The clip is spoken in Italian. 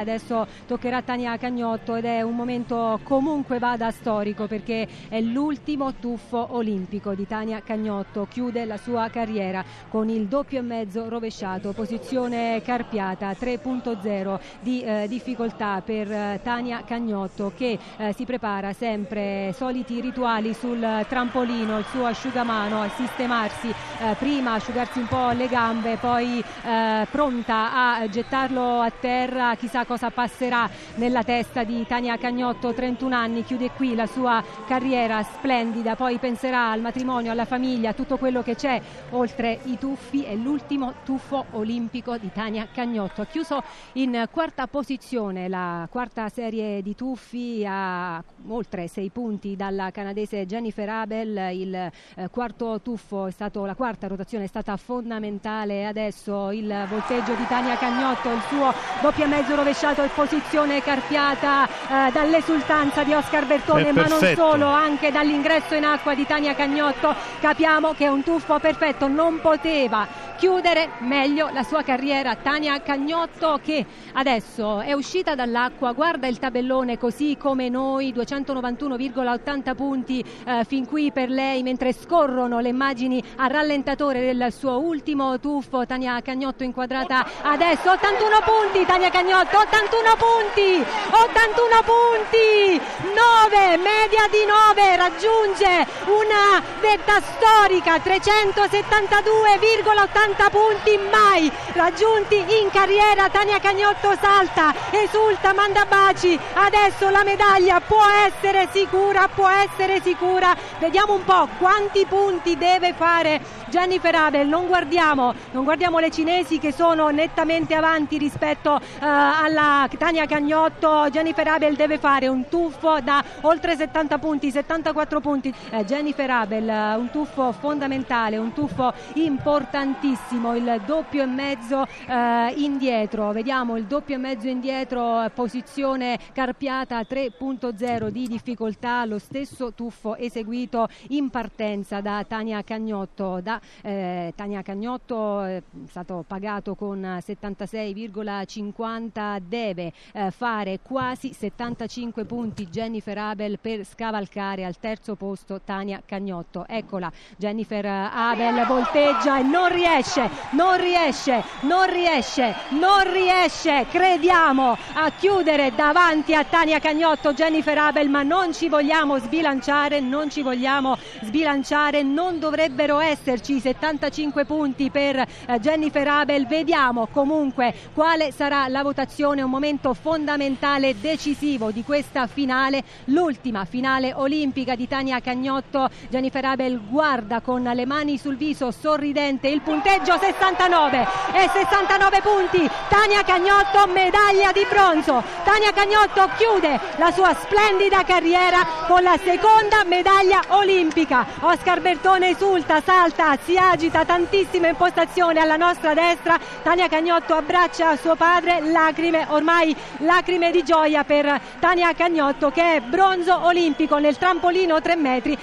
Adesso toccherà Tania Cagnotto ed è un momento comunque vada storico perché è l'ultimo tuffo olimpico di Tania Cagnotto, chiude la sua carriera con il doppio e mezzo rovesciato, posizione carpiata 3.0 di eh, difficoltà per eh, Tania Cagnotto che eh, si prepara sempre soliti rituali sul trampolino, il suo asciugamano a sistemarsi, eh, prima asciugarsi un po' le gambe, poi eh, pronta a gettarlo a terra, chissà cosa passerà nella testa di Tania Cagnotto, 31 anni, chiude qui la sua carriera splendida, poi penserà al matrimonio, alla famiglia, tutto quello che c'è oltre i tuffi, è l'ultimo tuffo olimpico di Tania Cagnotto. Ha chiuso in quarta posizione la quarta serie di tuffi a oltre sei punti dalla canadese Jennifer Abel, il eh, quarto tuffo è stato, la quarta rotazione è stata fondamentale, adesso il volteggio di Tania Cagnotto, il suo doppio e mezzo rovesciato rovesciato in posizione carpiata eh, dall'esultanza di Oscar Bertone, ma non solo, anche dall'ingresso in acqua di Tania Cagnotto. Capiamo che è un tuffo perfetto, non poteva chiudere meglio la sua carriera. Tania Cagnotto che adesso è uscita dall'acqua, guarda il tabellone così come noi, 291,80 punti eh, fin qui per lei mentre scorrono le immagini a rallentatore del suo ultimo tuffo. Tania Cagnotto inquadrata adesso, 81 punti, Tania Cagnotto, 81 punti, 81 punti, 9, media di 9, raggiunge una vetta storica, 372,80 40 punti mai raggiunti in carriera. Tania Cagnotto salta, esulta, manda baci. Adesso la medaglia può essere sicura, può essere sicura. Vediamo un po' quanti punti deve fare Jennifer Abel. Non guardiamo, non guardiamo le cinesi che sono nettamente avanti rispetto uh, alla Tania Cagnotto. Jennifer Abel deve fare un tuffo da oltre 70 punti, 74 punti. Eh, Jennifer Abel, uh, un tuffo fondamentale, un tuffo importantissimo benissimo il doppio e mezzo eh, indietro, vediamo il doppio e mezzo indietro, posizione carpiata 3.0 di difficoltà, lo stesso tuffo eseguito in partenza da Tania Cagnotto, da eh, Tania Cagnotto è stato pagato con 76,50, deve eh, fare quasi 75 punti Jennifer Abel per scavalcare al terzo posto Tania Cagnotto. Eccola, Jennifer Abel volteggia e non riesce riesce, non riesce, non riesce, non riesce, crediamo a chiudere davanti a Tania Cagnotto, Jennifer Abel, ma non ci vogliamo sbilanciare, non ci vogliamo sbilanciare, non dovrebbero esserci 75 punti per eh, Jennifer Abel, vediamo comunque quale sarà la votazione, un momento fondamentale, decisivo di questa finale, l'ultima finale olimpica di Tania Cagnotto, Jennifer Abel guarda con le mani sul viso, sorridente, il punteggio pareggio 69 e 69 punti. Tania Cagnotto medaglia di bronzo. Tania Cagnotto chiude la sua splendida carriera con la seconda medaglia olimpica. Oscar Bertone esulta, salta, si agita tantissima impostazione alla nostra destra. Tania Cagnotto abbraccia suo padre lacrime ormai lacrime di gioia per Tania Cagnotto che è bronzo olimpico nel trampolino 3 metri